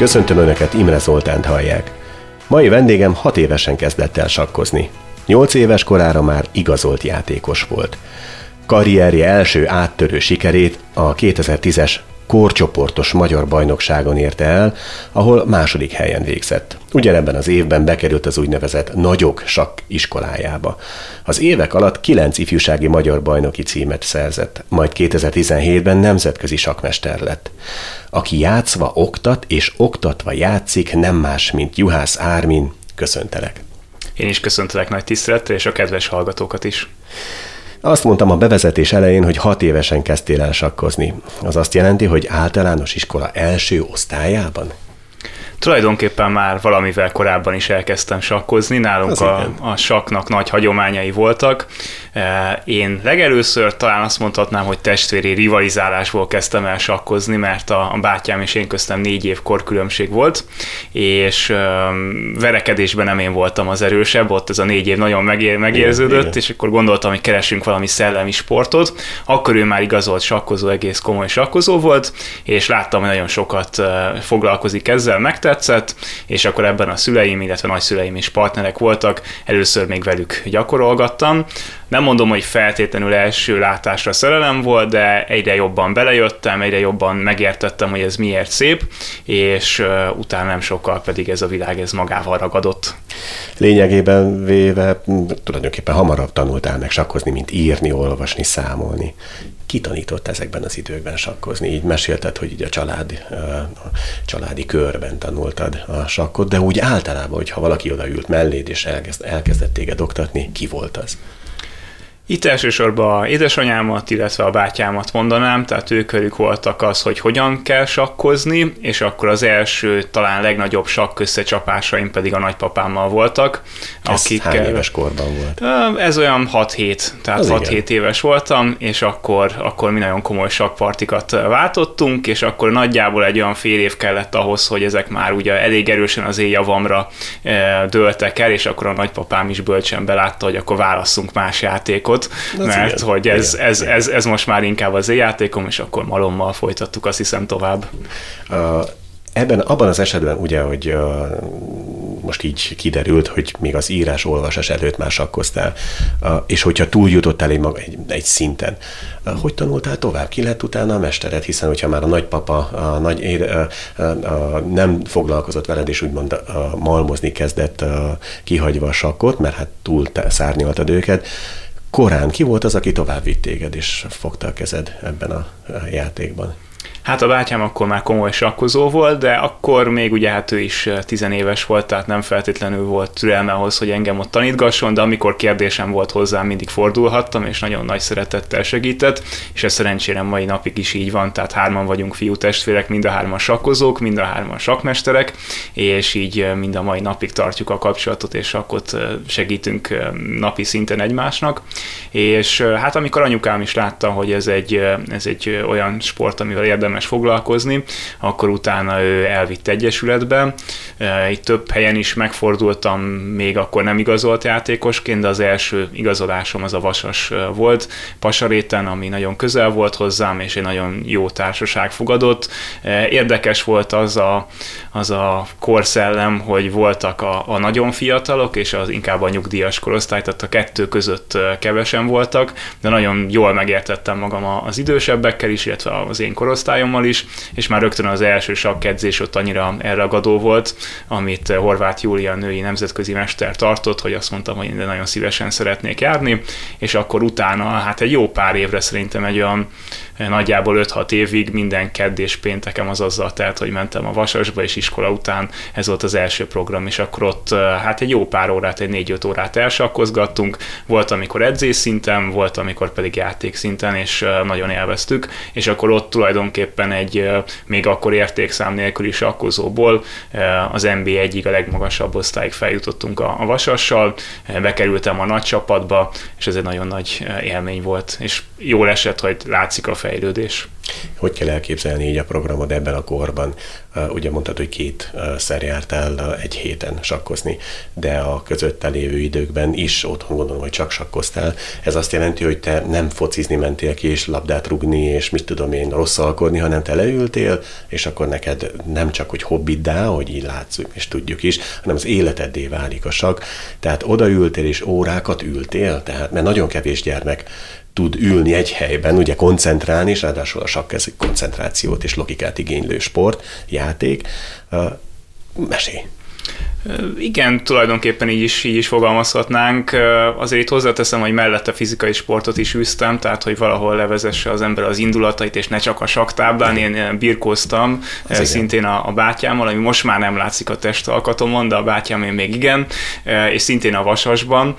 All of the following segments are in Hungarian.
Köszöntöm Önöket, Imre Zoltánt hallják. Mai vendégem hat évesen kezdett el sakkozni. Nyolc éves korára már igazolt játékos volt. Karrierje első áttörő sikerét a 2010-es korcsoportos magyar bajnokságon érte el, ahol második helyen végzett. Ugyanebben az évben bekerült az úgynevezett nagyok sakk iskolájába. Az évek alatt kilenc ifjúsági magyar bajnoki címet szerzett, majd 2017-ben nemzetközi sakmester lett. Aki játszva oktat és oktatva játszik, nem más, mint Juhász Ármin. Köszöntelek! Én is köszöntelek nagy tisztelettel, és a kedves hallgatókat is. Azt mondtam a bevezetés elején, hogy hat évesen kezdtél el sakkozni. Az azt jelenti, hogy általános iskola első osztályában? Tulajdonképpen már valamivel korábban is elkezdtem sakkozni, nálunk a, a saknak nagy hagyományai voltak. Én legelőször talán azt mondhatnám, hogy testvéri rivalizálásból kezdtem el sakkozni, mert a, bátyám és én köztem négy év korkülönbség volt, és verekedésben nem én voltam az erősebb, ott ez a négy év nagyon megér, megérződött, igen, és akkor gondoltam, hogy keresünk valami szellemi sportot. Akkor ő már igazolt sakkozó, egész komoly sakkozó volt, és láttam, hogy nagyon sokat foglalkozik ezzel, megtettem, tetszett, és akkor ebben a szüleim, illetve nagyszüleim is partnerek voltak, először még velük gyakorolgattam. Nem mondom, hogy feltétlenül első látásra szerelem volt, de egyre jobban belejöttem, egyre jobban megértettem, hogy ez miért szép, és utána nem sokkal pedig ez a világ ez magával ragadott. Lényegében véve tulajdonképpen hamarabb tanultál meg sakkozni, mint írni, olvasni, számolni kitanított ezekben az időkben sakkozni? Így mesélted, hogy így a, család, a családi körben tanultad a sakkot, de úgy általában, hogyha valaki odaült melléd és elkezd, elkezdett téged oktatni, ki volt az? Itt elsősorban édesanyámat, illetve a bátyámat mondanám, tehát ők körük voltak az, hogy hogyan kell sakkozni, és akkor az első, talán legnagyobb sakk összecsapásaim pedig a nagypapámmal voltak. Ez akikkel, hány éves korban volt? Ez olyan 6-7, tehát 6-7 éves voltam, és akkor, akkor mi nagyon komoly sakkpartikat váltottunk, és akkor nagyjából egy olyan fél év kellett ahhoz, hogy ezek már ugye elég erősen az éjjavamra dőltek el, és akkor a nagypapám is bölcsen belátta, hogy akkor válasszunk más játékot, volt, mert igen. hogy ez, ez, ez, ez, most már inkább az játékom, és akkor malommal folytattuk azt hiszem tovább. Uh, ebben, abban az esetben ugye, hogy uh, most így kiderült, hogy még az írás-olvasás előtt már sakkoztál, uh, és hogyha túljutottál egy, maga, egy, egy szinten, uh, hogy tanultál tovább? Ki lett utána a mestered? Hiszen, hogyha már a nagypapa a nagy ér, uh, uh, nem foglalkozott veled, és úgymond uh, malmozni kezdett, uh, kihagyva a sakkot, mert hát túl szárnyaltad őket, korán ki volt az, aki tovább vitt téged, és fogta a kezed ebben a játékban? Hát a bátyám akkor már komoly sakkozó volt, de akkor még ugye hát ő is tizenéves volt, tehát nem feltétlenül volt türelme ahhoz, hogy engem ott tanítgasson, de amikor kérdésem volt hozzá, mindig fordulhattam, és nagyon nagy szeretettel segített, és ez szerencsére mai napig is így van, tehát hárman vagyunk fiú testvérek, mind a hárman sakkozók, mind a hárman sakmesterek, és így mind a mai napig tartjuk a kapcsolatot, és akkor segítünk napi szinten egymásnak. És hát amikor anyukám is látta, hogy ez egy, ez egy olyan sport, amivel érdemes érdemes foglalkozni, akkor utána ő elvitt egyesületbe. Itt több helyen is megfordultam, még akkor nem igazolt játékosként, de az első igazolásom az a Vasas volt, Pasaréten, ami nagyon közel volt hozzám, és egy nagyon jó társaság fogadott. Érdekes volt az a, az a korszellem, hogy voltak a, a nagyon fiatalok, és az inkább a nyugdíjas korosztály, tehát a kettő között kevesen voltak, de nagyon jól megértettem magam az idősebbekkel is, illetve az én korosztályom, osztályommal is, és már rögtön az első sakkedzés ott annyira elragadó volt, amit Horváth Júlia női nemzetközi mester tartott, hogy azt mondtam, hogy én nagyon szívesen szeretnék járni, és akkor utána, hát egy jó pár évre szerintem egy olyan nagyjából 5-6 évig minden kedd és péntekem az azzal telt, hogy mentem a Vasasba, és iskola után ez volt az első program, és akkor ott hát egy jó pár órát, egy 4-5 órát elsakkozgattunk, volt amikor edzés szinten, volt amikor pedig játék szinten, és nagyon élveztük, és akkor ott tulajdonképpen egy még akkor értékszám nélküli sakkozóból az NBA egyik a legmagasabb osztályig feljutottunk a, a Vasassal, bekerültem a nagy csapatba, és ez egy nagyon nagy élmény volt, és jól esett, hogy látszik a fejlődés. Hogy kell elképzelni így a programod ebben a korban? Ugye mondtad, hogy két szer jártál egy héten sakkozni, de a közötte lévő időkben is otthon gondolom, hogy csak sakkoztál. Ez azt jelenti, hogy te nem focizni mentél ki, és labdát rugni, és mit tudom én, rosszalkodni, hanem te leültél, és akkor neked nem csak, hogy hobbiddá, hogy így látszunk, és tudjuk is, hanem az életeddé válik a sak. Tehát odaültél, és órákat ültél, tehát, mert nagyon kevés gyermek tud ülni egy helyben, ugye koncentrálni, és ráadásul a sakk ez koncentrációt és logikát igénylő sport, játék. Mesélj! Igen, tulajdonképpen így is, így is fogalmazhatnánk. Azért itt hozzáteszem, hogy mellette fizikai sportot is üztem, tehát hogy valahol levezesse az ember az indulatait, és ne csak a saktáblán. Én birkóztam az szintén a, a bátyámmal, ami most már nem látszik a testalkatomon, de a bátyám én még igen, és szintén a vasasban,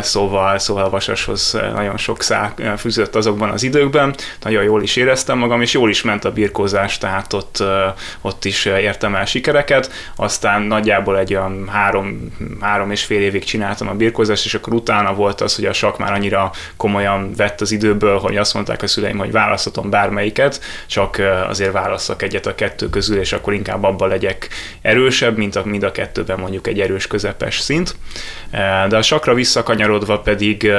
szóval, szóval a vasashoz nagyon sok szál fűzött azokban az időkben. Nagyon jól is éreztem magam, és jól is ment a birkózás, tehát ott, ott is értem el sikereket. Aztán nagyjából egy olyan három, három és fél évig csináltam a birkózást, és akkor utána volt az, hogy a sak már annyira komolyan vett az időből, hogy azt mondták a szüleim, hogy választhatom bármelyiket, csak azért válasszak egyet a kettő közül, és akkor inkább abban legyek erősebb, mint a, mind a kettőben mondjuk egy erős közepes szint. De a sakra visszakanyarodva pedig,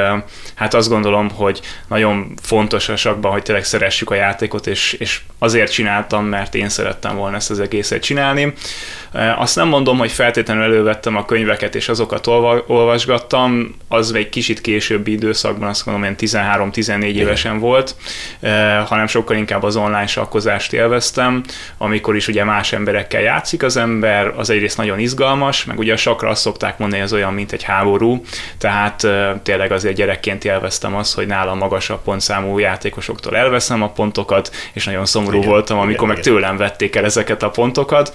hát azt gondolom, hogy nagyon fontos a sakban, hogy tényleg szeressük a játékot, és, és azért csináltam, mert én szerettem volna ezt az egészet csinálni. Azt nem mondom, hogy feltétlenül elővettem a könyveket, és azokat olvasgattam, az egy kicsit későbbi időszakban, azt mondom, én 13-14 évesen volt, hanem sokkal inkább az online sakkozást élveztem, amikor is ugye más emberekkel játszik az ember, az egyrészt nagyon izgalmas, meg ugye a sakra azt szokták mondani, ez olyan, mint egy háború, tehát tényleg azért gyerekként élveztem azt, hogy nálam magasabb pontszámú játékosoktól elveszem a pontokat, és nagyon szomorú igen, voltam, amikor igen, meg tőlem vették el ezeket a pontokat.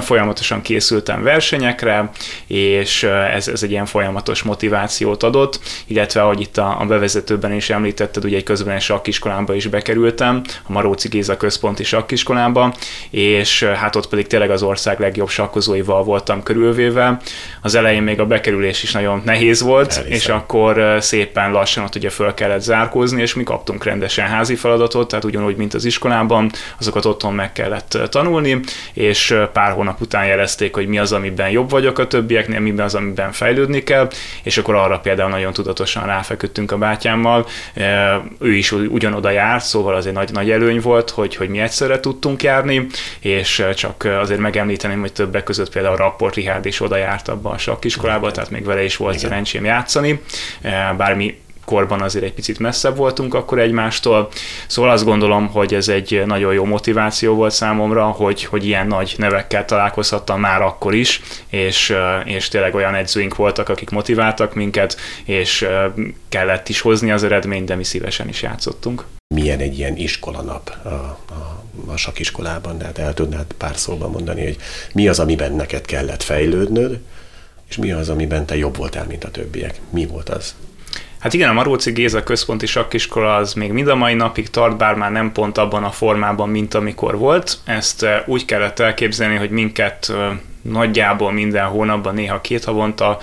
Folyamatosan készültem versenyekre, és ez, ez egy ilyen folyamatos motivációt adott, illetve ahogy itt a, a bevezetőben is említetted, ugye egy közben egy sakkiskolába is bekerültem, a Maróci Géza központi sakkiskolába, és hát ott pedig tényleg az ország legjobb sakkozóival voltam körülvéve. Az elején még a bekerülés is nagyon nehéz volt, Elhiszem. és akkor szépen lassan ott ugye föl kellett zárkózni, és mi kaptunk rendesen házi feladatot, tehát ugyanúgy, mint az iskolában, azokat otthon meg kellett tanulni, és pár hónap után jelezték, hogy mi az, amiben jobb vagyok a többieknél, mi az, amiben fejlődni kell, és akkor arra például nagyon tudatosan ráfeküdtünk a bátyámmal. Ő is ugyanoda járt, szóval az egy nagy, nagy előny volt, hogy, hogy mi egyszerre tudtunk járni, és csak azért megemlíteném, hogy többek között például Rapport Rihárd is oda járt abba a sakkiskolába, tehát még vele is volt Igen. szerencsém játszani, bármi korban azért egy picit messzebb voltunk akkor egymástól. Szóval azt gondolom, hogy ez egy nagyon jó motiváció volt számomra, hogy, hogy ilyen nagy nevekkel találkozhattam már akkor is, és, és tényleg olyan edzőink voltak, akik motiváltak minket, és kellett is hozni az eredményt, de mi szívesen is játszottunk. Milyen egy ilyen iskolanap a, a, a sakiskolában, de hát el tudnád pár szóban mondani, hogy mi az, amiben neked kellett fejlődnöd, és mi az, amiben te jobb voltál, mint a többiek? Mi volt az? Hát igen, a Maróci Géza központi sakkiskola az még mind a mai napig tart, bár már nem pont abban a formában, mint amikor volt. Ezt eh, úgy kellett elképzelni, hogy minket eh, nagyjából minden hónapban, néha két havonta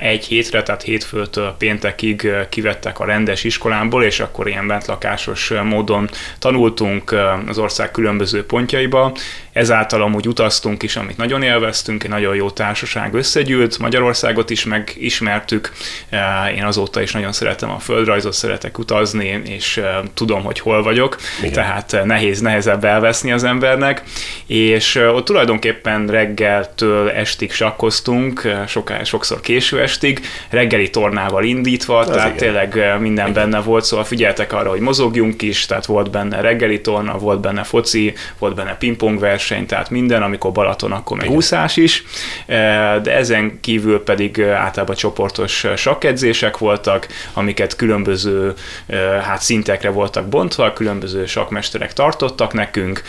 egy hétre, tehát hétfőtől péntekig kivettek a rendes iskolámból, és akkor ilyen bentlakásos módon tanultunk az ország különböző pontjaiba. Ezáltal amúgy utaztunk is, amit nagyon élveztünk, egy nagyon jó társaság összegyűlt, Magyarországot is megismertük, én azóta is nagyon szeretem a földrajzot, szeretek utazni, és tudom, hogy hol vagyok, Igen. tehát nehéz, nehezebb elveszni az embernek, és ott tulajdonképpen reggel reggeltől estig sakkoztunk, soká, sokszor késő estig, reggeli tornával indítva, Az tehát igen. tényleg minden igen. benne volt, szóval figyeltek arra, hogy mozogjunk is, tehát volt benne reggeli torna, volt benne foci, volt benne pingpong verseny, tehát minden, amikor Balaton, akkor meg úszás is, de ezen kívül pedig általában csoportos sakkedzések voltak, amiket különböző hát szintekre voltak bontva, különböző sakmesterek tartottak nekünk,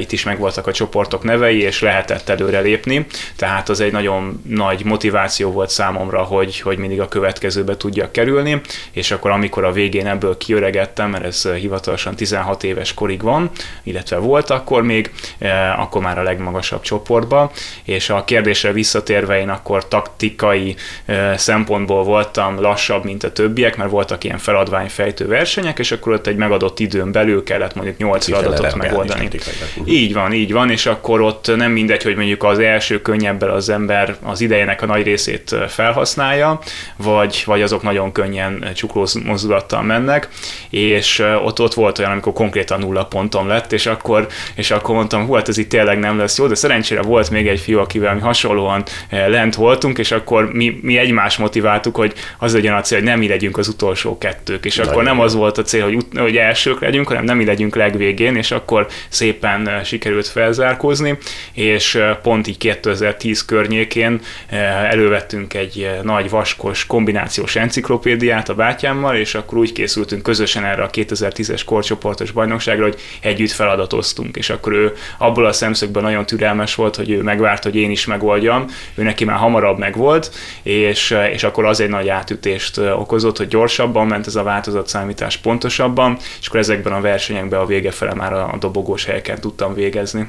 itt is megvoltak a csoportok nevei, és lehetett előrelépni, tehát az egy nagyon nagy motiváció volt számomra, hogy, hogy mindig a következőbe tudjak kerülni, és akkor amikor a végén ebből kiöregettem, mert ez hivatalosan 16 éves korig van, illetve volt akkor még, akkor már a legmagasabb csoportba, és a kérdésre visszatérve én akkor taktikai szempontból voltam lassabb, mint a többiek, mert voltak ilyen feladványfejtő versenyek, és akkor ott egy megadott időn belül kellett mondjuk 8 feladatot megoldani. Így van, így van, és akkor ott nem mindegy, hogy mondjuk az első könnyebbel az ember az idejének a nagy részét felhasználja, vagy, vagy azok nagyon könnyen csuklós mozdulattal mennek, és ott, ott volt olyan, amikor konkrétan nulla pontom lett, és akkor, és akkor mondtam, hú, hát ez itt tényleg nem lesz jó, de szerencsére volt még egy fiú, akivel mi hasonlóan lent voltunk, és akkor mi, mi egymás motiváltuk, hogy az legyen a cél, hogy nem mi legyünk az utolsó kettők, és akkor nem az volt a cél, hogy, hogy elsők legyünk, hanem nem mi legyünk legvégén, és akkor szépen sikerült felzárkózni, és pont így 2010 környékén elővettünk egy nagy vaskos kombinációs enciklopédiát a bátyámmal, és akkor úgy készültünk közösen erre a 2010-es korcsoportos bajnokságra, hogy együtt feladatoztunk, és akkor ő abból a szemszögből nagyon türelmes volt, hogy ő megvárt, hogy én is megoldjam, ő neki már hamarabb megvolt, és, és akkor az egy nagy átütést okozott, hogy gyorsabban ment ez a változatszámítás pontosabban, és akkor ezekben a versenyekben a vége fele már a dobogós helyeken tudtam végezni.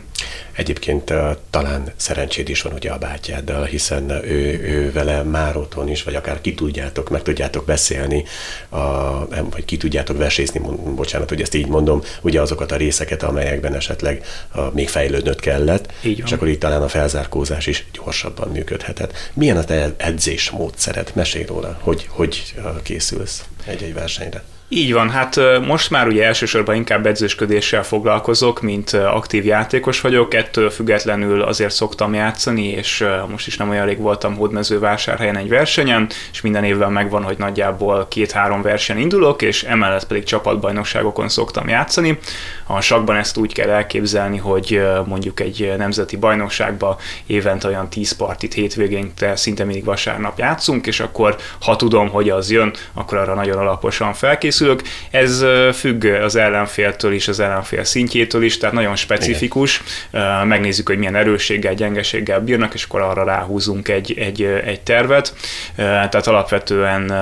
Egyébként talán szerencséd is van ugye a bátyáddal, hiszen ő, ő vele már otthon is, vagy akár ki tudjátok, meg tudjátok beszélni, a, vagy ki tudjátok vesészni, bocsánat, hogy ezt így mondom, ugye azokat a részeket, amelyekben esetleg a, még fejlődnöd kellett, így és akkor itt talán a felzárkózás is gyorsabban működhetett. Milyen a te edzés módszered? Mesélj róla, hogy, hogy készülsz egy-egy versenyre. Így van, hát most már ugye elsősorban inkább edzősködéssel foglalkozok, mint aktív játékos vagyok, ettől függetlenül azért szoktam játszani, és most is nem olyan rég voltam hódmezővásárhelyen egy versenyen, és minden évben megvan, hogy nagyjából két-három verseny indulok, és emellett pedig csapatbajnokságokon szoktam játszani. A sakban ezt úgy kell elképzelni, hogy mondjuk egy nemzeti bajnokságban évente olyan 10 partit hétvégén, de szinte mindig vasárnap játszunk, és akkor ha tudom, hogy az jön, akkor arra nagyon alaposan felkészül készülök. Ez függ az ellenféltől is, az ellenfél szintjétől is, tehát nagyon specifikus. Igen. Megnézzük, hogy milyen erősséggel, gyengeséggel bírnak, és akkor arra ráhúzunk egy, egy, egy tervet. Tehát alapvetően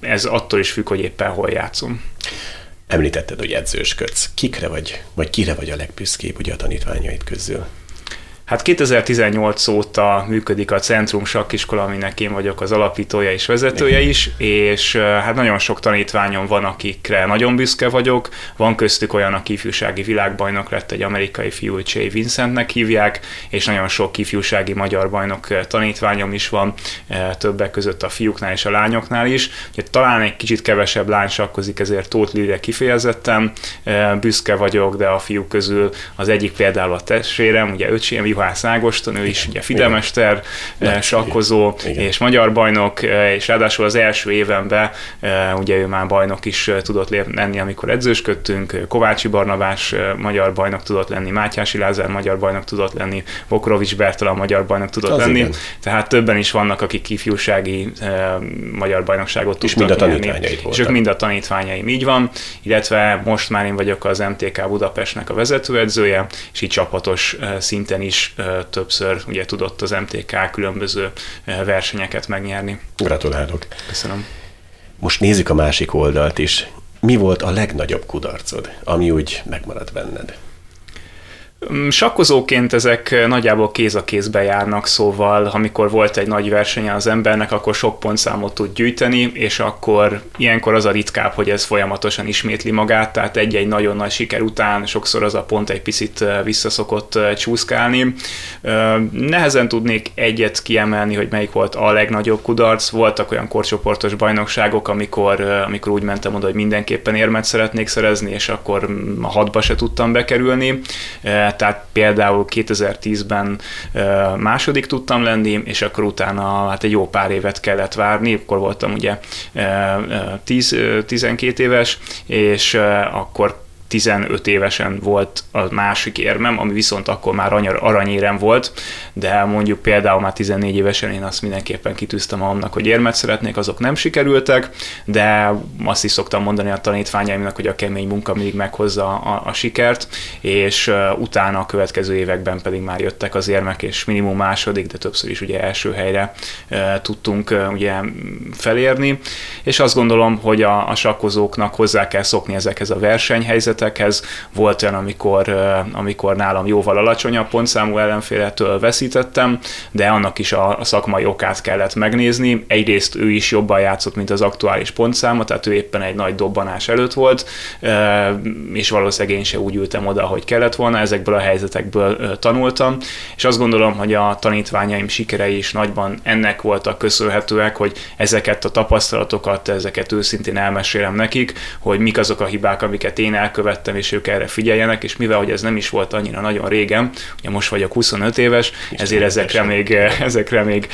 ez attól is függ, hogy éppen hol játszom. Említetted, hogy edzősködsz. Kikre vagy, vagy kire vagy a legbüszkébb ugye a tanítványaid közül? Hát 2018 óta működik a Centrum Sakkiskola, aminek én vagyok az alapítója és vezetője is, és hát nagyon sok tanítványom van, akikre nagyon büszke vagyok. Van köztük olyan, aki ifjúsági világbajnok lett, egy amerikai fiú, Jay Vincentnek hívják, és nagyon sok ifjúsági magyar bajnok tanítványom is van, többek között a fiúknál és a lányoknál is. Ugye, talán egy kicsit kevesebb lány sakkozik, ezért Tóth Lille kifejezetten büszke vagyok, de a fiúk közül az egyik például a testvérem, ugye öcsém, Juhász Ágoston, ő is ugye Fidemester, eh, sakkozó Igen. és magyar bajnok, eh, és ráadásul az első évenben eh, ugye ő már bajnok is tudott lenni, amikor edzősködtünk, Kovácsi Barnabás magyar bajnok tudott lenni, Mátyási Lázár magyar bajnok tudott lenni, Bokrovics Bertalan magyar bajnok tudott az lenni, igen. tehát többen is vannak, akik ifjúsági magyar bajnokságot tudtak És mind a tanítványaid És ők mind a tanítványaim, így van, illetve most már én vagyok az MTK Budapestnek a vezetőedzője, és így csapatos szinten is többször ugye tudott az MTK különböző versenyeket megnyerni. Gratulálok. Köszönöm. Most nézzük a másik oldalt is. Mi volt a legnagyobb kudarcod, ami úgy megmaradt benned? Mm, sakkozóként ezek nagyjából kéz a kézbe járnak, szóval amikor volt egy nagy versenye az embernek, akkor sok pontszámot tud gyűjteni, és akkor ilyenkor az a ritkább, hogy ez folyamatosan ismétli magát, tehát egy-egy nagyon nagy siker után sokszor az a pont egy picit visszaszokott csúszkálni. Nehezen tudnék egyet kiemelni, hogy melyik volt a legnagyobb kudarc. Voltak olyan korcsoportos bajnokságok, amikor, amikor úgy mentem oda, hogy mindenképpen érmet szeretnék szerezni, és akkor a hatba se tudtam bekerülni tehát például 2010-ben második tudtam lenni, és akkor utána hát egy jó pár évet kellett várni, akkor voltam ugye 10, 12 éves, és akkor 15 évesen volt a másik érmem, ami viszont akkor már aranyérem volt, de mondjuk például már 14 évesen én azt mindenképpen kitűztem magamnak, hogy érmet szeretnék, azok nem sikerültek, de azt is szoktam mondani a tanítványaimnak, hogy a kemény munka mindig meghozza a, a sikert, és utána a következő években pedig már jöttek az érmek, és minimum második, de többször is ugye első helyre tudtunk ugye felérni, és azt gondolom, hogy a, a sakkozóknak hozzá kell szokni ezekhez a versenyhelyzetekhez. Volt olyan, amikor, amikor nálam jóval alacsonyabb pontszámú ellenféletől veszítettem, de annak is a, a szakmai okát kellett megnézni. Egyrészt ő is jobban játszott, mint az aktuális pontszáma, tehát ő éppen egy nagy dobbanás előtt volt, és valószínűleg én se úgy ültem oda, hogy kellett volna, ezekből a helyzetekből tanultam, és azt gondolom, hogy a tanítványaim sikerei is nagyban ennek voltak köszönhetőek, hogy ezeket a tapasztalatokat, ezeket őszintén elmesélem nekik, hogy mik azok a hibák, amiket én elkövettem, és ők erre figyeljenek, és mivel hogy ez nem is volt annyira nagyon régen, ugye most vagyok 25 éves, ezért ezekre még, ezekre még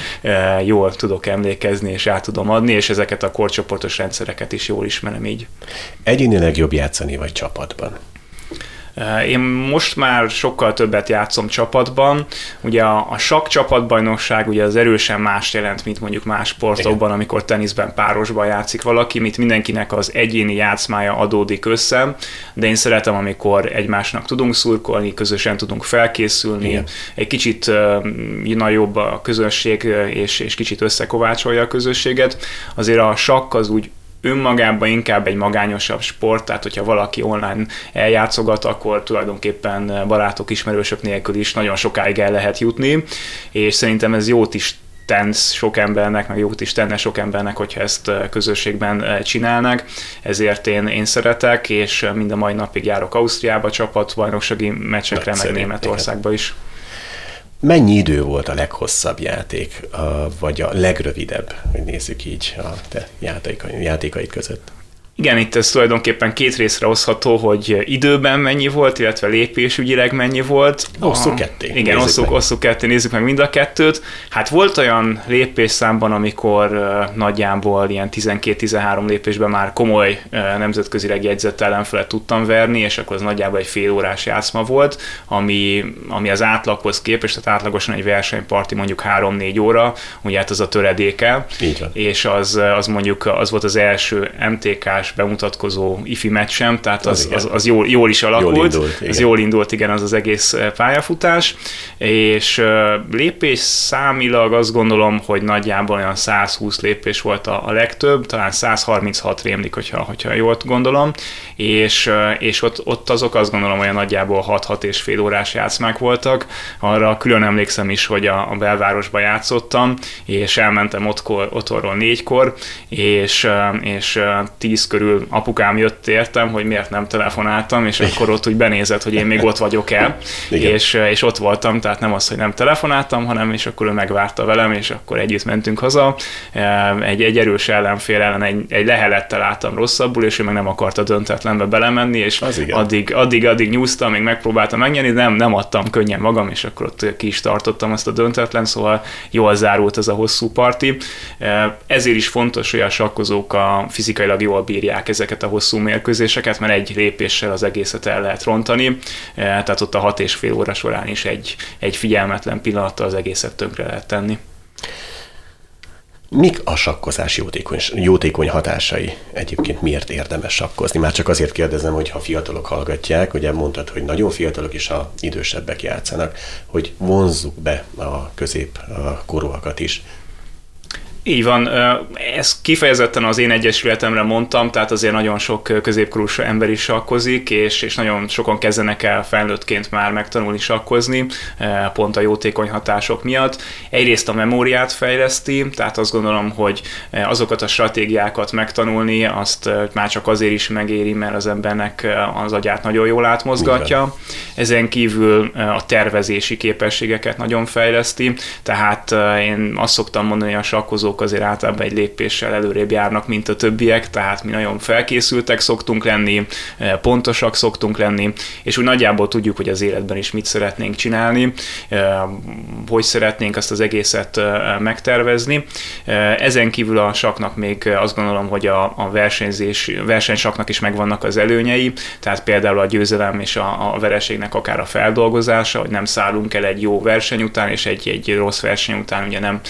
jól tudok emlékezni, és át tudom adni, és ezeket a korcsoportos rendszereket is jól ismerem így. Egyénileg jobb játszani, vagy csapatban? Eh, én most már sokkal többet játszom csapatban. Ugye a, a sakk csapatbajnokság ugye az erősen más jelent, mint mondjuk más sportokban, amikor teniszben párosban játszik valaki, mint mindenkinek az egyéni játszmája adódik össze, de én szeretem, amikor egymásnak tudunk szurkolni, közösen tudunk felkészülni, Igen. egy kicsit uh, nagyobb a közösség, és, és kicsit összekovácsolja a közösséget. Azért a sakk az úgy önmagában inkább egy magányosabb sport, tehát hogyha valaki online eljátszogat, akkor tulajdonképpen barátok, ismerősök nélkül is nagyon sokáig el lehet jutni, és szerintem ez jót is tensz sok embernek, meg jót is tenne sok embernek, hogyha ezt közösségben csinálnak. Ezért én, én szeretek, és mind a mai napig járok Ausztriába csapatbajnoksági meccsekre, meg Németországba is. Mennyi idő volt a leghosszabb játék, vagy a legrövidebb, hogy nézzük így a te játékaid között? Igen, itt ez tulajdonképpen két részre oszható, hogy időben mennyi volt, illetve lépésügyileg mennyi volt. Osszuk ketté. Igen, osszuk, osszuk ketté, nézzük meg mind a kettőt. Hát volt olyan lépésszámban, amikor uh, nagyjából ilyen 12-13 lépésben már komoly uh, nemzetközileg jegyzett ellenfelet tudtam verni, és akkor az nagyjából egy fél órás játszma volt, ami, ami az átlaghoz képest, tehát átlagosan egy versenyparti mondjuk 3-4 óra, ugye hát az a töredéke. Így van. És az, az mondjuk az volt az első MTK órás bemutatkozó ifi meccsem, tehát az, az, az, az jól, jól is alakult. Jól indult, igen. Az jól indult, igen, az az egész eh, pályafutás, és eh, lépés számilag azt gondolom, hogy nagyjából olyan 120 lépés volt a, a legtöbb, talán 136 rémlik, hogyha, hogyha jól gondolom, és, eh, és ott, ott azok azt gondolom olyan nagyjából 6-6 és fél órás játszmák voltak. Arra külön emlékszem is, hogy a, a belvárosba játszottam, és elmentem ottkor, otthonról négykor, és, és tíz körül apukám jött értem, hogy miért nem telefonáltam, és akkor ott úgy benézett, hogy én még ott vagyok-e, és, és ott voltam, tehát nem az, hogy nem telefonáltam, hanem és akkor ő megvárta velem, és akkor együtt mentünk haza. Egy, egy erős ellenfél ellen egy, egy lehelettel álltam rosszabbul, és ő meg nem akarta döntetlenbe belemenni, és addig, addig, addig nyúztam, még megpróbáltam megnyerni, nem, nem adtam könnyen magam, és akkor ott ki is tartottam azt a döntetlen, szóval jól zárult ez a hosszú parti. Ezért is fontos, hogy a sakkozók a fizikailag jól bírják bírják ezeket a hosszú mérkőzéseket, mert egy lépéssel az egészet el lehet rontani, e, tehát ott a hat és fél óra során is egy, egy figyelmetlen pillanattal az egészet tönkre lehet tenni. Mik a sakkozás jótékony, jótékony hatásai? Egyébként miért érdemes sakkozni? Már csak azért kérdezem, hogy ha fiatalok hallgatják, ugye mondtad, hogy nagyon fiatalok is a idősebbek játszanak, hogy vonzzuk be a közép a korúakat is így van, ezt kifejezetten az én egyesületemre mondtam, tehát azért nagyon sok középkorú ember is sakkozik, és, és nagyon sokan kezdenek el felnőttként már megtanulni sakkozni, pont a jótékony hatások miatt. Egyrészt a memóriát fejleszti, tehát azt gondolom, hogy azokat a stratégiákat megtanulni, azt már csak azért is megéri, mert az embernek az agyát nagyon jól átmozgatja. Ezen kívül a tervezési képességeket nagyon fejleszti, tehát én azt szoktam mondani a sakkozók azok azért általában egy lépéssel előrébb járnak, mint a többiek, tehát mi nagyon felkészültek szoktunk lenni, pontosak szoktunk lenni, és úgy nagyjából tudjuk, hogy az életben is mit szeretnénk csinálni, hogy szeretnénk azt az egészet megtervezni. Ezen kívül a saknak még azt gondolom, hogy a, a versenyzés, versenysaknak is megvannak az előnyei, tehát például a győzelem és a, a vereségnek akár a feldolgozása, hogy nem szállunk el egy jó verseny után, és egy, egy rossz verseny után ugye nem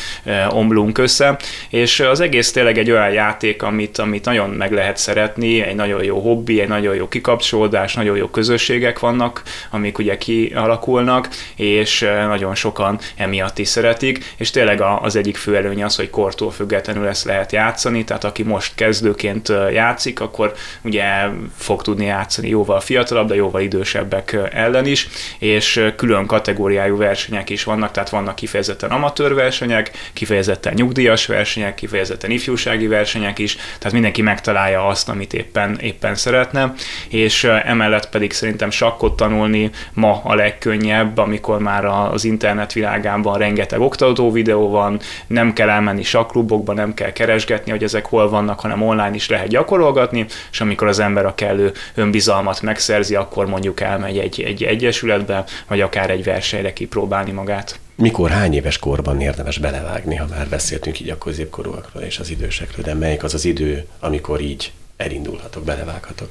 omlunk össze, és az egész tényleg egy olyan játék, amit, amit nagyon meg lehet szeretni, egy nagyon jó hobbi, egy nagyon jó kikapcsolódás, nagyon jó közösségek vannak, amik ugye kialakulnak, és nagyon sokan emiatt is szeretik, és tényleg az egyik fő előnye az, hogy kortól függetlenül ezt lehet játszani, tehát aki most kezdőként játszik, akkor ugye fog tudni játszani jóval fiatalabb, de jóval idősebbek ellen is, és külön kategóriájú versenyek is vannak, tehát vannak kifejezetten amatőr versenyek, kifejezetten nyugdíjas versenyek, kifejezetten ifjúsági versenyek is, tehát mindenki megtalálja azt, amit éppen, éppen szeretne, és emellett pedig szerintem sakkot tanulni ma a legkönnyebb, amikor már az internet világában rengeteg oktató videó van, nem kell elmenni sakklubokba, nem kell keresgetni, hogy ezek hol vannak, hanem online is lehet gyakorolgatni, és amikor az ember a kellő önbizalmat megszerzi, akkor mondjuk elmegy egy, egy egyesületbe, vagy akár egy versenyre kipróbálni magát. Mikor, hány éves korban érdemes belevágni, ha már beszéltünk így a középkorúakról és az idősekről, de melyik az az idő, amikor így elindulhatok, belevághatok?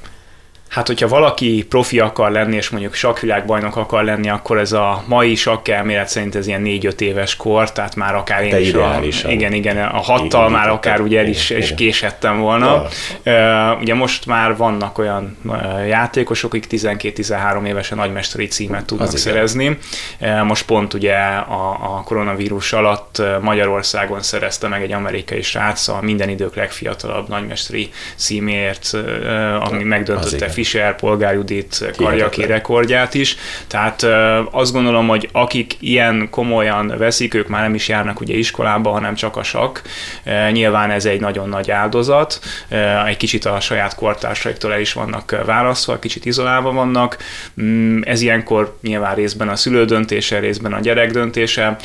Hát, hogyha valaki profi akar lenni, és mondjuk sakvilágbajnok akar lenni, akkor ez a mai sakkelmélet szerint ez ilyen 4-5 éves kor, tehát már akár én is a, igen, igen, a hattal igen, már akár ugye el is, is késettem volna. Ja. Uh, ugye most már vannak olyan uh, játékosok, akik 12-13 évesen nagymesteri címet tudnak Az szerezni. Uh, most pont ugye a, a koronavírus alatt Magyarországon szerezte meg egy amerikai srác a minden idők legfiatalabb nagymesteri címért, ami megdöntötte Fischer, Polgár Judit karjaki rekordját is. Tehát azt gondolom, hogy akik ilyen komolyan veszik, ők már nem is járnak ugye iskolába, hanem csak a sak. Nyilván ez egy nagyon nagy áldozat. Egy kicsit a saját kortársaiktól el is vannak választva, kicsit izolálva vannak. Mm, ez ilyenkor nyilván részben a szülő döntése, részben a gyerek döntése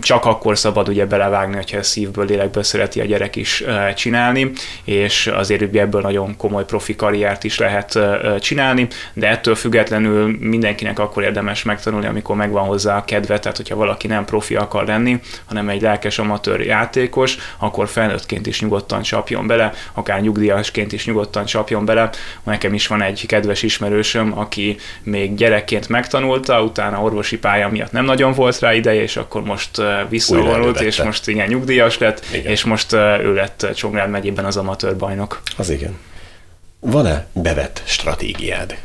csak akkor szabad ugye belevágni, hogyha szívből, lélekből szereti a gyerek is csinálni, és azért ebből nagyon komoly profi karriert is lehet csinálni, de ettől függetlenül mindenkinek akkor érdemes megtanulni, amikor megvan hozzá a kedve, tehát hogyha valaki nem profi akar lenni, hanem egy lelkes amatőr játékos, akkor felnőttként is nyugodtan csapjon bele, akár nyugdíjasként is nyugodtan csapjon bele. Nekem is van egy kedves ismerősöm, aki még gyerekként megtanulta, utána orvosi pálya miatt nem nagyon volt rá ideje, és akkor most visszavonult, és most igen, nyugdíjas lett, igen. és most ő lett Csongrád megyében az amatőr bajnok. Az igen. Van-e bevett stratégiád?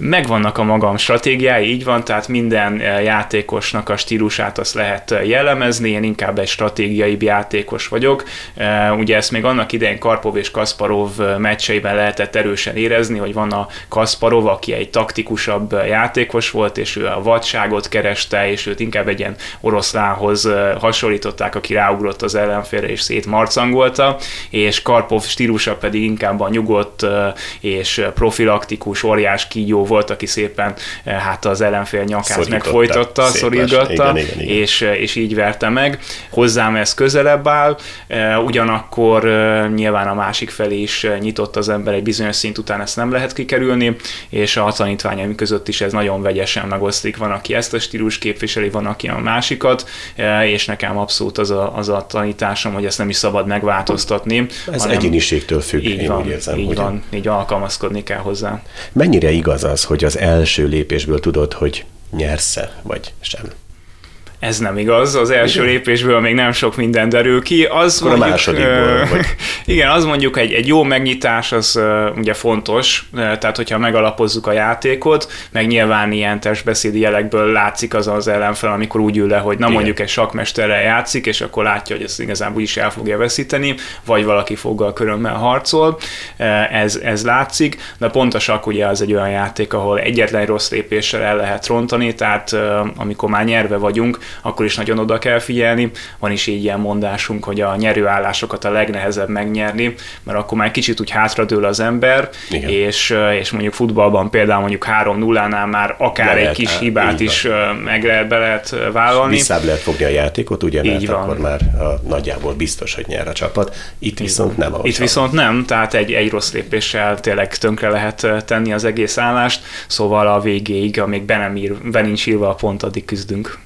Megvannak a magam stratégiái, így van, tehát minden eh, játékosnak a stílusát azt lehet eh, jellemezni, én inkább egy stratégiai játékos vagyok. Eh, ugye ezt még annak idején Karpov és Kasparov meccseiben lehetett erősen érezni, hogy van a Kasparov, aki egy taktikusabb játékos volt, és ő a vadságot kereste, és őt inkább egy ilyen oroszlánhoz hasonlították, aki ráugrott az ellenfélre és szétmarcangolta, és Karpov stílusa pedig inkább a nyugodt és profilaktikus óriás kígyó volt, aki szépen eh, hát az ellenfél nyakát megfojtotta, szorítgatta, igen, igen, igen. És, eh, és így verte meg. Hozzám ez közelebb áll, eh, ugyanakkor nyilván a másik felé is nyitott az ember egy bizonyos szint után ezt nem lehet kikerülni, és a tanítványaim között is ez nagyon vegyesen megosztik. Van, aki ezt a stílus képviseli, van, aki a másikat, és nekem abszolút az a, az a tanításom, hogy ezt nem is szabad megváltoztatni. Ez egyéniségtől függ, így én van, úgy érzem. Így van, így alkalmazkodni kell hozzá. Mennyire igaz az, az, hogy az első lépésből tudod, hogy nyersz-e, vagy sem. Ez nem igaz, az első igen. lépésből még nem sok minden derül ki. Az Akkor mondjuk, a másodikból. Vagy... Igen, az mondjuk egy, egy jó megnyitás, az ugye fontos, tehát hogyha megalapozzuk a játékot, meg nyilván ilyen testbeszédi jelekből látszik az az ellenfel, amikor úgy ül le, hogy na igen. mondjuk egy sakmesterrel játszik, és akkor látja, hogy ezt igazából is el fogja veszíteni, vagy valaki foggal körömmel harcol, ez, ez látszik, de pont a sak ugye az egy olyan játék, ahol egyetlen rossz lépéssel el lehet rontani, tehát amikor már nyerve vagyunk, akkor is nagyon oda kell figyelni. Van is így ilyen mondásunk, hogy a nyerőállásokat a legnehezebb megnyerni, mert akkor már kicsit úgy hátradől az ember, és, és mondjuk futballban például mondjuk 3-0-nál már akár Le egy kis hibát is meg lehet, be lehet vállalni. Visszább lehet fogni a játékot, ugye, mert van. akkor már a, nagyjából biztos, hogy nyer a csapat. Itt viszont nem. Itt viszont nem, tehát egy, egy rossz lépéssel tényleg tönkre lehet tenni az egész állást, szóval a végéig, amíg be, nem ír, be nincs írva a pont, addig küzdünk.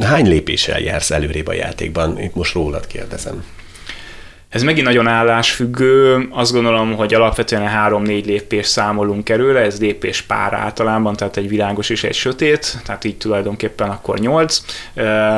Hány lépéssel jársz előrébb a játékban? Itt most rólad kérdezem. Ez megint nagyon állásfüggő, azt gondolom, hogy alapvetően három-négy lépés számolunk erőle, ez lépés pár általában, tehát egy világos és egy sötét, tehát így tulajdonképpen akkor nyolc,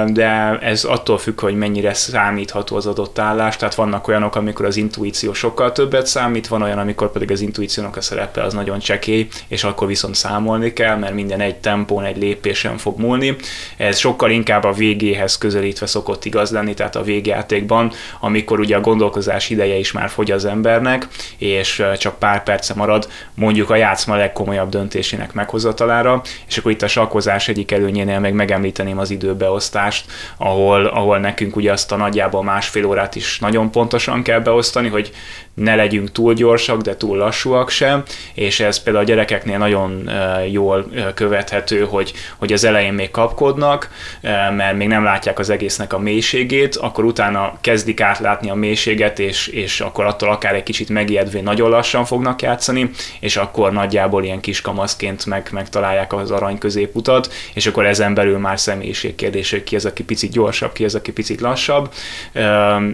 de ez attól függ, hogy mennyire számítható az adott állás, tehát vannak olyanok, amikor az intuíció sokkal többet számít, van olyan, amikor pedig az intuíciónak a szerepe az nagyon csekély, és akkor viszont számolni kell, mert minden egy tempón, egy lépésen fog múlni. Ez sokkal inkább a végéhez közelítve szokott igaz lenni, tehát a végjátékban, amikor ugye a gondol gondolkozás ideje is már fogy az embernek, és csak pár perce marad mondjuk a játszma legkomolyabb döntésének meghozatalára, és akkor itt a sakkozás egyik előnyénél meg megemlíteném az időbeosztást, ahol, ahol nekünk ugye azt a nagyjából másfél órát is nagyon pontosan kell beosztani, hogy ne legyünk túl gyorsak, de túl lassúak sem, és ez például a gyerekeknél nagyon jól követhető, hogy, hogy az elején még kapkodnak, mert még nem látják az egésznek a mélységét, akkor utána kezdik átlátni a mélységet, és, és akkor attól akár egy kicsit megijedve nagyon lassan fognak játszani, és akkor nagyjából ilyen kis kamaszként meg, megtalálják az arany középutat, és akkor ezen belül már kérdés, hogy ki az, aki picit gyorsabb, ki az, aki picit lassabb.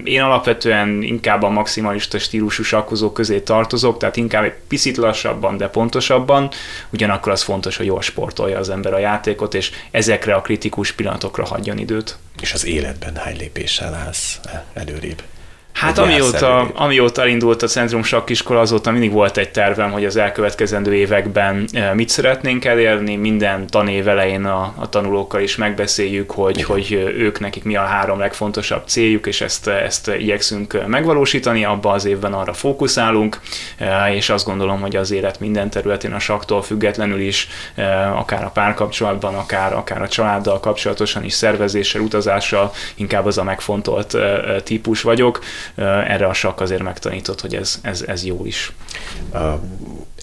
Én alapvetően inkább a maximalista stílus típusú sakkozók közé tartozok, tehát inkább egy picit lassabban, de pontosabban, ugyanakkor az fontos, hogy jól sportolja az ember a játékot, és ezekre a kritikus pillanatokra hagyjon időt. És az életben hány lépéssel állsz előrébb? Hát amióta, amióta elindult a Centrum Sakkiskola, azóta mindig volt egy tervem, hogy az elkövetkezendő években eh, mit szeretnénk elérni. Minden tanév elején a, a tanulókkal is megbeszéljük, hogy, hogy ők nekik mi a három legfontosabb céljuk, és ezt, ezt igyekszünk megvalósítani. Abban az évben arra fókuszálunk, eh, és azt gondolom, hogy az élet minden területén a saktól függetlenül is, eh, akár a párkapcsolatban, akár, akár a családdal kapcsolatosan is szervezéssel, utazással, inkább az a megfontolt típus vagyok erre a sakk azért megtanított, hogy ez, ez, ez jó is.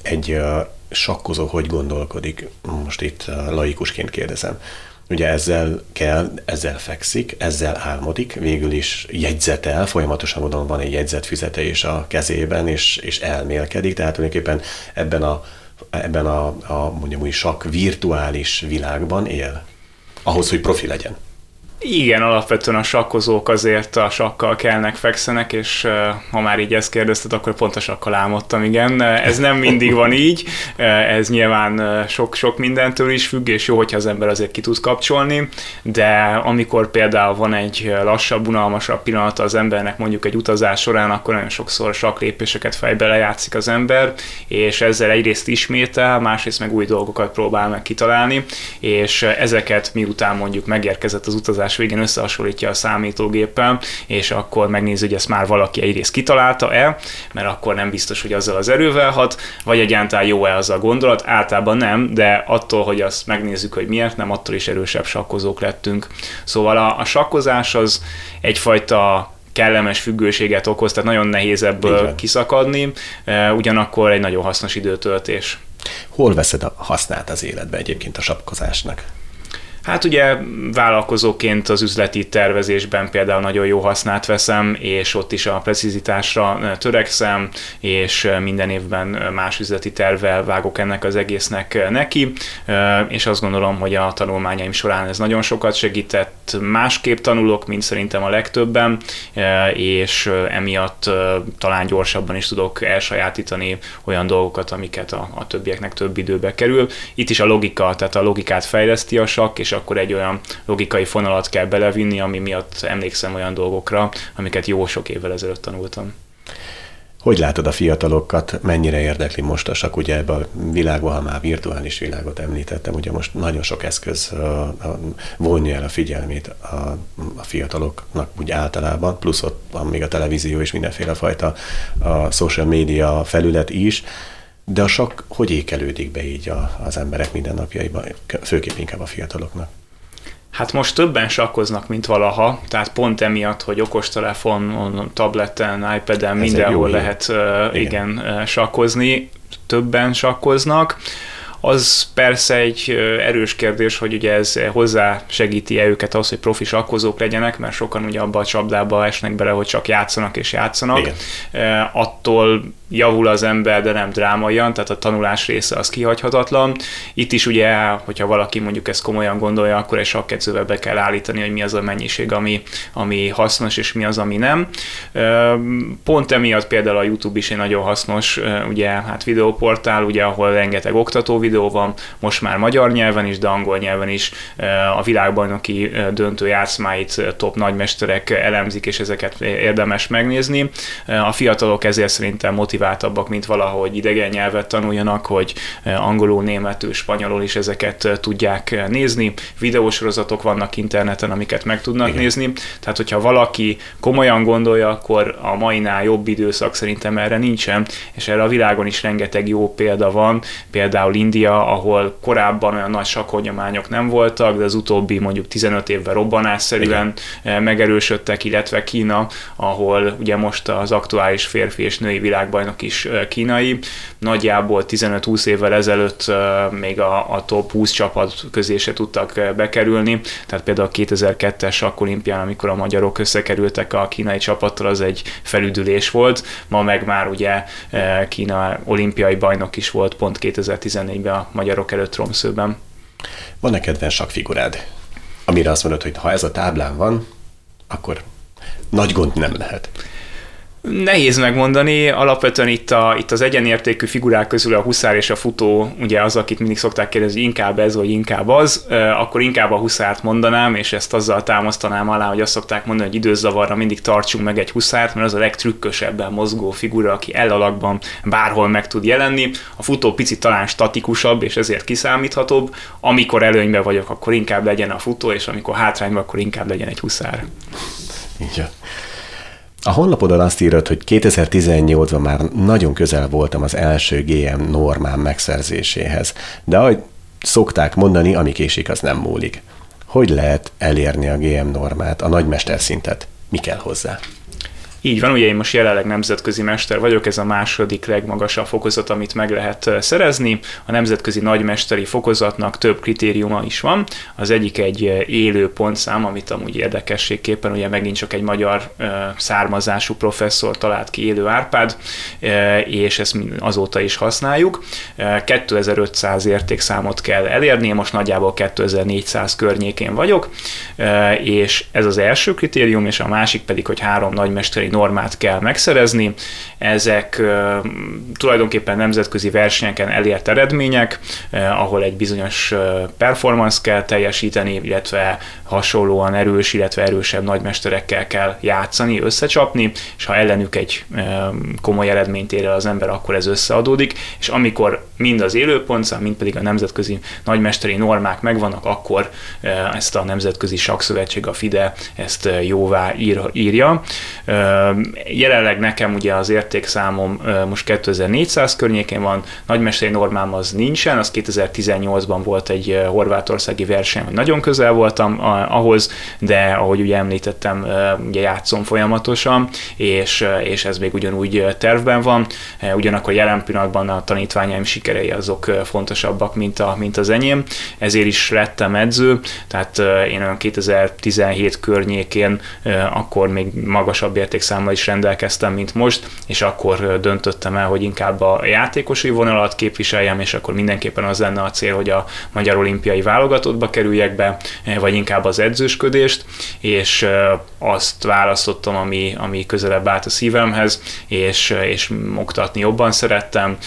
Egy sakkozó hogy gondolkodik? Most itt laikusként kérdezem. Ugye ezzel kell, ezzel fekszik, ezzel álmodik, végül is jegyzetel, folyamatosan mondom, van egy jegyzetfüzete is a kezében, és, és elmélkedik, tehát tulajdonképpen ebben a, ebben a, a mondjam úgy, sakk virtuális világban él, ahhoz, hogy profi legyen. Igen, alapvetően a sakkozók azért a sakkal kelnek, fekszenek, és ha már így ezt kérdezted, akkor pont a sakkal álmodtam, igen. Ez nem mindig van így, ez nyilván sok, sok mindentől is függ, és jó, hogyha az ember azért ki tud kapcsolni, de amikor például van egy lassabb, unalmasabb pillanata az embernek mondjuk egy utazás során, akkor nagyon sokszor saklépéseket fejbe lejátszik az ember, és ezzel egyrészt ismétel, másrészt meg új dolgokat próbál meg kitalálni, és ezeket miután mondjuk megérkezett az utazás adás végén összehasonlítja a számítógéppel, és akkor megnézi, hogy ezt már valaki egyrészt kitalálta-e, mert akkor nem biztos, hogy azzal az erővel hat, vagy egyáltalán jó-e az a gondolat, általában nem, de attól, hogy azt megnézzük, hogy miért nem, attól is erősebb sakkozók lettünk. Szóval a, a sakkozás az egyfajta kellemes függőséget okoz, tehát nagyon nehéz ebből Igen. kiszakadni, ugyanakkor egy nagyon hasznos időtöltés. Hol veszed a hasznát az életbe egyébként a sapkozásnak? Hát ugye vállalkozóként az üzleti tervezésben például nagyon jó hasznát veszem, és ott is a precizitásra törekszem, és minden évben más üzleti tervvel vágok ennek az egésznek neki, és azt gondolom, hogy a tanulmányaim során ez nagyon sokat segített. Másképp tanulok, mint szerintem a legtöbben, és emiatt talán gyorsabban is tudok elsajátítani olyan dolgokat, amiket a, a többieknek több időbe kerül. Itt is a logika, tehát a logikát fejleszti a sakk, és akkor egy olyan logikai fonalat kell belevinni, ami miatt emlékszem olyan dolgokra, amiket jó sok évvel ezelőtt tanultam. Hogy látod a fiatalokat, mennyire érdekli most a sak, ugye ebben a világban, ha már virtuális világot említettem, ugye most nagyon sok eszköz vonja el a figyelmét a, a fiataloknak úgy általában, plusz ott van még a televízió és mindenféle fajta a social media felület is, de a sok hogy ékelődik be így a, az emberek mindennapjaiban, főképp inkább a fiataloknak? Hát most többen sakkoznak, mint valaha, tehát pont emiatt, hogy okostelefonon, tableten, iPad-en, mindenhol lehet igen. igen sakkozni, többen sakkoznak. Az persze egy erős kérdés, hogy ugye ez hozzá segíti-e őket az, hogy profi sakkozók legyenek, mert sokan ugye abba a csapdába esnek bele, hogy csak játszanak és játszanak. Igen. Attól javul az ember, de nem drámaian, tehát a tanulás része az kihagyhatatlan. Itt is ugye, hogyha valaki mondjuk ezt komolyan gondolja, akkor egy sakkedzővel be kell állítani, hogy mi az a mennyiség, ami, ami hasznos, és mi az, ami nem. Pont emiatt például a YouTube is egy nagyon hasznos ugye, hát videóportál, ugye, ahol rengeteg oktató videó van, most már magyar nyelven is, de angol nyelven is a világbajnoki döntő játszmáit top nagymesterek elemzik, és ezeket érdemes megnézni. A fiatalok ezért szerintem motiváltabbak, mint valahogy idegen nyelvet tanuljanak, hogy angolul, németül, spanyolul is ezeket tudják nézni. Videósorozatok vannak interneten, amiket meg tudnak Igen. nézni. Tehát, hogyha valaki komolyan gondolja, akkor a mainál jobb időszak szerintem erre nincsen, és erre a világon is rengeteg jó példa van, például India, ahol korábban olyan nagy sakkonyományok nem voltak, de az utóbbi mondjuk 15 évben robbanásszerűen Igen. megerősödtek, illetve Kína, ahol ugye most az aktuális férfi és női világbajnok bajnok is kínai. Nagyjából 15-20 évvel ezelőtt még a, a top 20 csapat közé se tudtak bekerülni, tehát például a 2002-es olimpián, amikor a magyarok összekerültek a kínai csapattal, az egy felüdülés volt. Ma meg már ugye Kína olimpiai bajnok is volt pont 2014-ben a magyarok előtt Romszőben. Van-e kedvenc figurád, amire azt mondod, hogy ha ez a táblán van, akkor nagy gond nem lehet. Nehéz megmondani, alapvetően itt, a, itt az egyenértékű figurák közül a huszár és a futó, ugye az, akit mindig szokták kérdezni, inkább ez vagy inkább az, akkor inkább a huszárt mondanám, és ezt azzal támasztanám alá, hogy azt szokták mondani, hogy időzavarra mindig tartsunk meg egy huszárt, mert az a legtrükkösebben mozgó figura, aki elalakban bárhol meg tud jelenni. A futó picit talán statikusabb, és ezért kiszámíthatóbb. Amikor előnyben vagyok, akkor inkább legyen a futó, és amikor hátrányban, akkor inkább legyen egy huszár. Igen. A honlapodon azt írod, hogy 2018-ban már nagyon közel voltam az első GM normám megszerzéséhez, de ahogy szokták mondani, ami késik, az nem múlik. Hogy lehet elérni a GM normát, a nagymester szintet? Mi kell hozzá? Így van, ugye én most jelenleg nemzetközi mester vagyok, ez a második legmagasabb fokozat, amit meg lehet szerezni. A nemzetközi nagymesteri fokozatnak több kritériuma is van. Az egyik egy élő pontszám, amit amúgy érdekességképpen ugye megint csak egy magyar származású professzor talált ki élő Árpád, és ezt azóta is használjuk. 2500 értékszámot kell elérni, most nagyjából 2400 környékén vagyok, és ez az első kritérium, és a másik pedig, hogy három nagymesteri normát kell megszerezni. Ezek tulajdonképpen nemzetközi versenyeken elért eredmények, ahol egy bizonyos performance kell teljesíteni, illetve hasonlóan erős, illetve erősebb nagymesterekkel kell játszani, összecsapni, és ha ellenük egy komoly eredményt ér el az ember, akkor ez összeadódik, és amikor mind az élőpontszám, mind pedig a nemzetközi nagymesteri normák megvannak, akkor ezt a Nemzetközi Sakszövetség, a FIDE ezt jóvá ír, írja. Jelenleg nekem ugye az értékszámom most 2400 környékén van, nagymesteri normám az nincsen, az 2018-ban volt egy horvátországi verseny, hogy nagyon közel voltam ahhoz, de ahogy ugye említettem, ugye játszom folyamatosan, és, és ez még ugyanúgy tervben van, ugyanakkor jelen pillanatban a tanítványaim sikerei azok fontosabbak, mint, a, mint az enyém, ezért is lettem edző, tehát én olyan 2017 környékén akkor még magasabb értékszám számmal is rendelkeztem, mint most, és akkor döntöttem el, hogy inkább a játékosi vonalat képviseljem, és akkor mindenképpen az lenne a cél, hogy a Magyar Olimpiai Válogatottba kerüljek be, vagy inkább az edzősködést, és azt választottam, ami, ami közelebb állt a szívemhez, és, és oktatni jobban szerettem,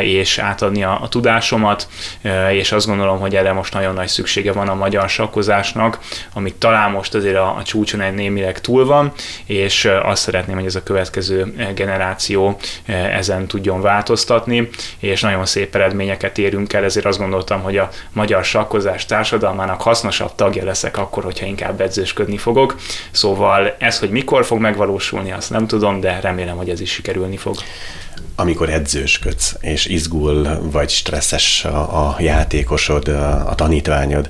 és átadni a, a tudásomat, és azt gondolom, hogy erre most nagyon nagy szüksége van a magyar sakkozásnak, amit talán most azért a, a csúcson egy némileg túl van, és azt szeretném, hogy ez a következő generáció ezen tudjon változtatni, és nagyon szép eredményeket érünk el, ezért azt gondoltam, hogy a magyar sakkozás társadalmának hasznosabb tagja leszek akkor, hogyha inkább edzősködni fogok. Szóval ez, hogy mikor fog megvalósulni, azt nem tudom, de remélem, hogy ez is sikerülni fog amikor edzősködsz, és izgul, vagy stresszes a, a játékosod, a tanítványod,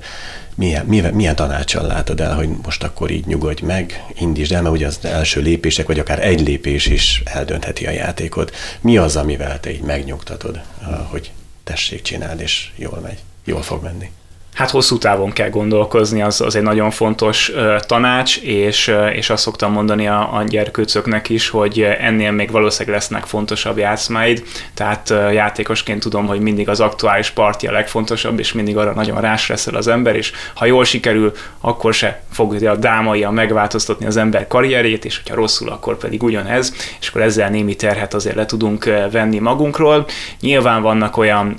milyen, milyen, milyen tanácsal látod el, hogy most akkor így nyugodj meg, indítsd el, mert ugye az első lépések, vagy akár egy lépés is eldöntheti a játékot. Mi az, amivel te így megnyugtatod, hogy tessék, csináld, és jól megy, jól fog menni? Hát hosszú távon kell gondolkozni, az, az egy nagyon fontos uh, tanács, és, uh, és azt szoktam mondani a, a gyerkőcöknek is, hogy ennél még valószínűleg lesznek fontosabb játszmáid, tehát uh, játékosként tudom, hogy mindig az aktuális parti a legfontosabb, és mindig arra nagyon rásreszel az ember, és ha jól sikerül, akkor se fogja a dámaia megváltoztatni az ember karrierét, és hogyha rosszul, akkor pedig ugyanez, és akkor ezzel némi terhet azért le tudunk venni magunkról. Nyilván vannak olyan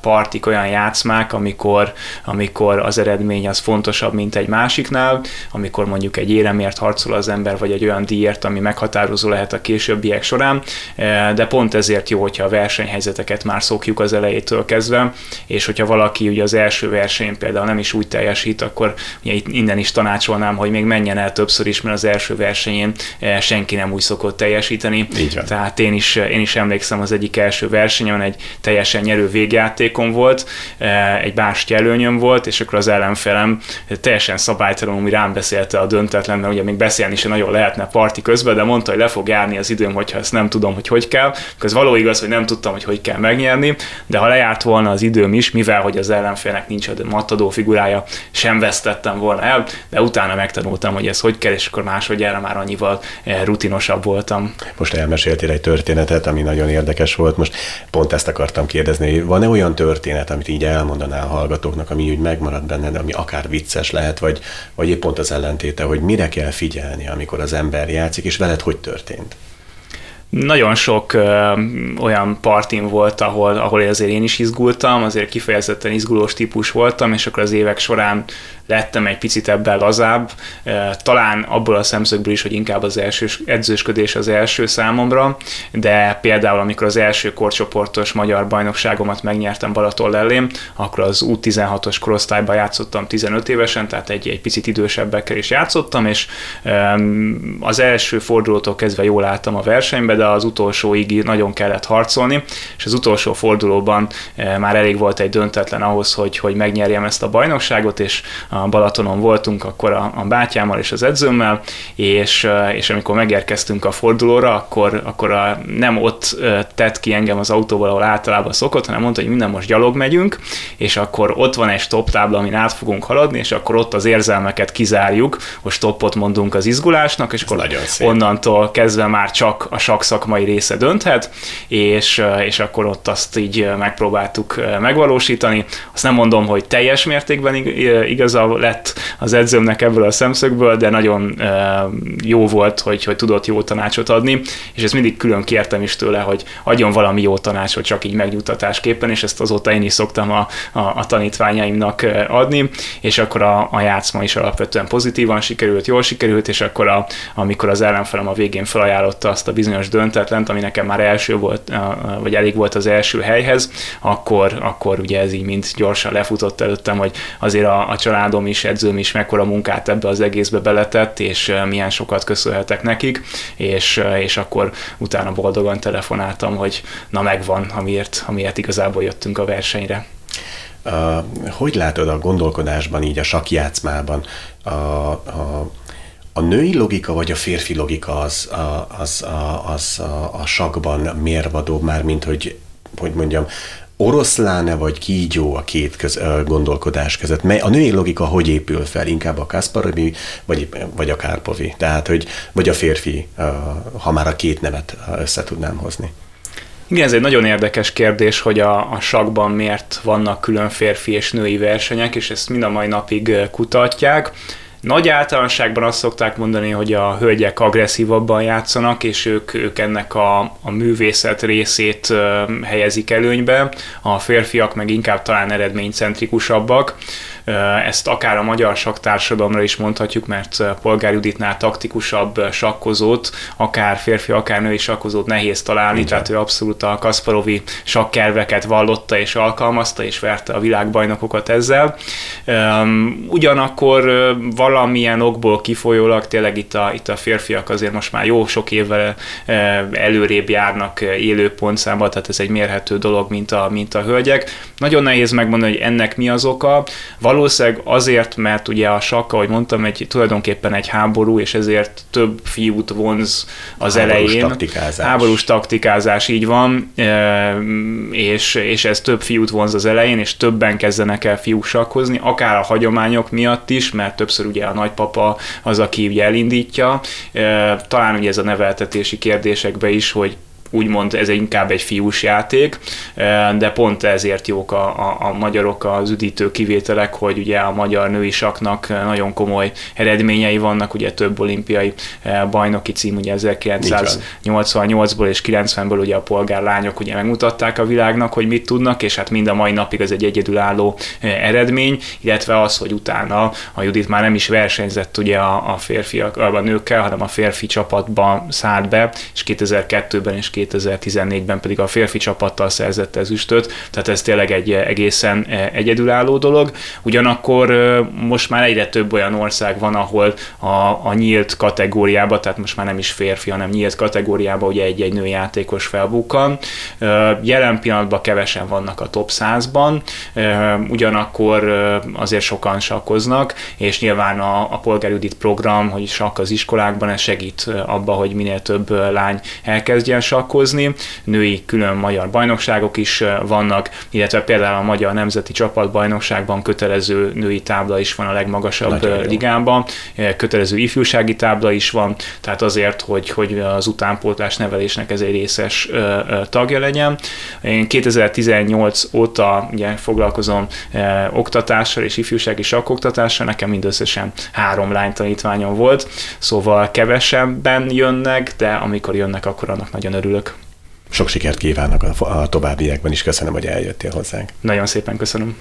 partik, olyan játszmák, amikor amikor az eredmény az fontosabb, mint egy másiknál, amikor mondjuk egy éremért harcol az ember, vagy egy olyan díjért, ami meghatározó lehet a későbbiek során, eh, de pont ezért jó, hogyha a versenyhelyzeteket már szokjuk az elejétől kezdve, és hogyha valaki ugye az első verseny például nem is úgy teljesít, akkor ugye itt innen is tanácsolnám, hogy még menjen el többször is, mert az első versenyén eh, senki nem úgy szokott teljesíteni. Így van. Tehát én is, én is emlékszem az egyik első versenyen, egy teljesen nyerő végjátékom volt, eh, egy bástya előnyöm volt, és akkor az ellenfelem teljesen szabálytalanul rám beszélte a döntetlen, mert ugye még beszélni sem nagyon lehetne parti közben, de mondta, hogy le fog járni az időm, hogyha ezt nem tudom, hogy hogy kell. Ez való igaz, hogy nem tudtam, hogy hogy kell megnyerni, de ha lejárt volna az időm is, mivel hogy az ellenfélnek nincs a matadó figurája, sem vesztettem volna el, de utána megtanultam, hogy ez hogy kell, és akkor másodjára már annyival eh, rutinosabb voltam. Most elmeséltél egy történetet, ami nagyon érdekes volt. Most pont ezt akartam kérdezni, van-e olyan történet, amit így elmondanál a hallgatóknak, ami úgy megmarad benned, ami akár vicces lehet, vagy, vagy épp pont az ellentéte, hogy mire kell figyelni, amikor az ember játszik, és veled hogy történt? Nagyon sok ö, olyan partin volt, ahol, ahol azért én is izgultam, azért kifejezetten izgulós típus voltam, és akkor az évek során lettem egy picit ebben lazább, talán abból a szemszögből is, hogy inkább az első edzősködés az első számomra, de például amikor az első korcsoportos magyar bajnokságomat megnyertem Balaton lellém, akkor az U16-os korosztályban játszottam 15 évesen, tehát egy, egy picit idősebbekkel is játszottam, és az első fordulótól kezdve jól álltam a versenybe, de az utolsóig nagyon kellett harcolni, és az utolsó fordulóban már elég volt egy döntetlen ahhoz, hogy, hogy megnyerjem ezt a bajnokságot, és a Balatonon voltunk akkor a, a bátyámmal és az edzőmmel, és, és amikor megérkeztünk a fordulóra, akkor, akkor a, nem ott tett ki engem az autóval, ahol általában szokott, hanem mondta, hogy minden most gyalog megyünk, és akkor ott van egy stop tábla, amin át fogunk haladni, és akkor ott az érzelmeket kizárjuk, hogy stoppot mondunk az izgulásnak, és akkor onnantól kezdve már csak a sak szakmai része dönthet, és, és akkor ott azt így megpróbáltuk megvalósítani. Azt nem mondom, hogy teljes mértékben igaza lett az edzőmnek ebből a szemszögből, de nagyon jó volt, hogy, hogy tudott jó tanácsot adni, és ezt mindig külön kértem is tőle, hogy adjon valami jó tanácsot csak így megnyugtatásképpen, és ezt azóta én is szoktam a, a, a tanítványaimnak adni, és akkor a, a játszma is alapvetően pozitívan sikerült, jól sikerült, és akkor a, amikor az ellenfelem a végén felajánlotta azt a bizonyos döntetlent, ami nekem már első volt, vagy elég volt az első helyhez, akkor, akkor ugye ez így mind gyorsan lefutott előttem, hogy azért a, a család családom is, edzőm is mekkora munkát ebbe az egészbe beletett, és milyen sokat köszönhetek nekik, és, és akkor utána boldogan telefonáltam, hogy na megvan, amiért, amiért igazából jöttünk a versenyre. Uh, hogy látod a gondolkodásban, így a sakjátszmában a, a a női logika vagy a férfi logika az, az, az, az a, a sakban mérvadóbb már, mint hogy, hogy mondjam, oroszláne vagy kígyó a két köz, gondolkodás között? Mely, a női logika hogy épül fel? Inkább a Kasparovi, vagy, vagy a Kárpovi? Tehát, hogy, vagy a férfi, ha már a két nevet össze tudnám hozni? Igen, ez egy nagyon érdekes kérdés, hogy a, a sakban miért vannak külön férfi és női versenyek, és ezt mind a mai napig kutatják. Nagy általánosságban azt szokták mondani, hogy a hölgyek agresszívabban játszanak, és ők, ők ennek a, a művészet részét helyezik előnybe, a férfiak meg inkább talán eredménycentrikusabbak. Ezt akár a magyar saktársadalomra is mondhatjuk, mert Polgár Juditnál taktikusabb sakkozót, akár férfi, akár női sakkozót nehéz találni, Igen. tehát ő abszolút a Kasparovi sakkelveket vallotta és alkalmazta, és verte a világbajnokokat ezzel. Ugyanakkor valamilyen okból kifolyólag tényleg itt a, itt a férfiak azért most már jó sok évvel előrébb járnak élőpontszámban, tehát ez egy mérhető dolog, mint a, mint a hölgyek. Nagyon nehéz megmondani, hogy ennek mi az oka. Val Valószínűleg azért, mert ugye a sakk, ahogy mondtam, egy, tulajdonképpen egy háború, és ezért több fiút vonz az Háborús elején. taktikázás. Háborús taktikázás, így van, és, és ez több fiút vonz az elején, és többen kezdenek el fiúk sakkozni, akár a hagyományok miatt is, mert többször ugye a nagypapa az, aki ugye elindítja. Talán ugye ez a neveltetési kérdésekbe is, hogy úgymond ez inkább egy fiús játék, de pont ezért jók a, a, a magyarok az üdítő kivételek, hogy ugye a magyar női saknak nagyon komoly eredményei vannak, ugye több olimpiai bajnoki cím, ugye 1988-ból és 90-ből ugye a polgárlányok ugye megmutatták a világnak, hogy mit tudnak, és hát mind a mai napig ez egy egyedülálló eredmény, illetve az, hogy utána a Judit már nem is versenyzett ugye a, a férfiak, a nőkkel, hanem a férfi csapatba szállt be, és 2002-ben és 2014-ben pedig a férfi csapattal szerzett ezüstöt, tehát ez tényleg egy egészen e, egyedülálló dolog. Ugyanakkor most már egyre több olyan ország van, ahol a, a nyílt kategóriába, tehát most már nem is férfi, hanem nyílt kategóriába ugye egy-egy nőjátékos felbukkan. Jelen pillanatban kevesen vannak a top 100-ban, ugyanakkor azért sokan sakkoznak, és nyilván a, a polgárjudit program, hogy sakk az iskolákban, ez segít abba, hogy minél több lány elkezdjen sakkozni, foglalkozni. Női külön magyar bajnokságok is vannak, illetve például a Magyar Nemzeti Csapatbajnokságban kötelező női tábla is van a legmagasabb Nagyon ligában, kötelező ifjúsági tábla is van, tehát azért, hogy, hogy az utánpótlás nevelésnek ez egy részes tagja legyen. Én 2018 óta ugye foglalkozom oktatással és ifjúsági sakkoktatással, nekem mindösszesen három lánytanítványom volt, szóval kevesebben jönnek, de amikor jönnek, akkor annak nagyon örülök. Sok sikert kívánok a, továbbiakban is. Köszönöm, hogy eljöttél hozzánk. Nagyon szépen köszönöm.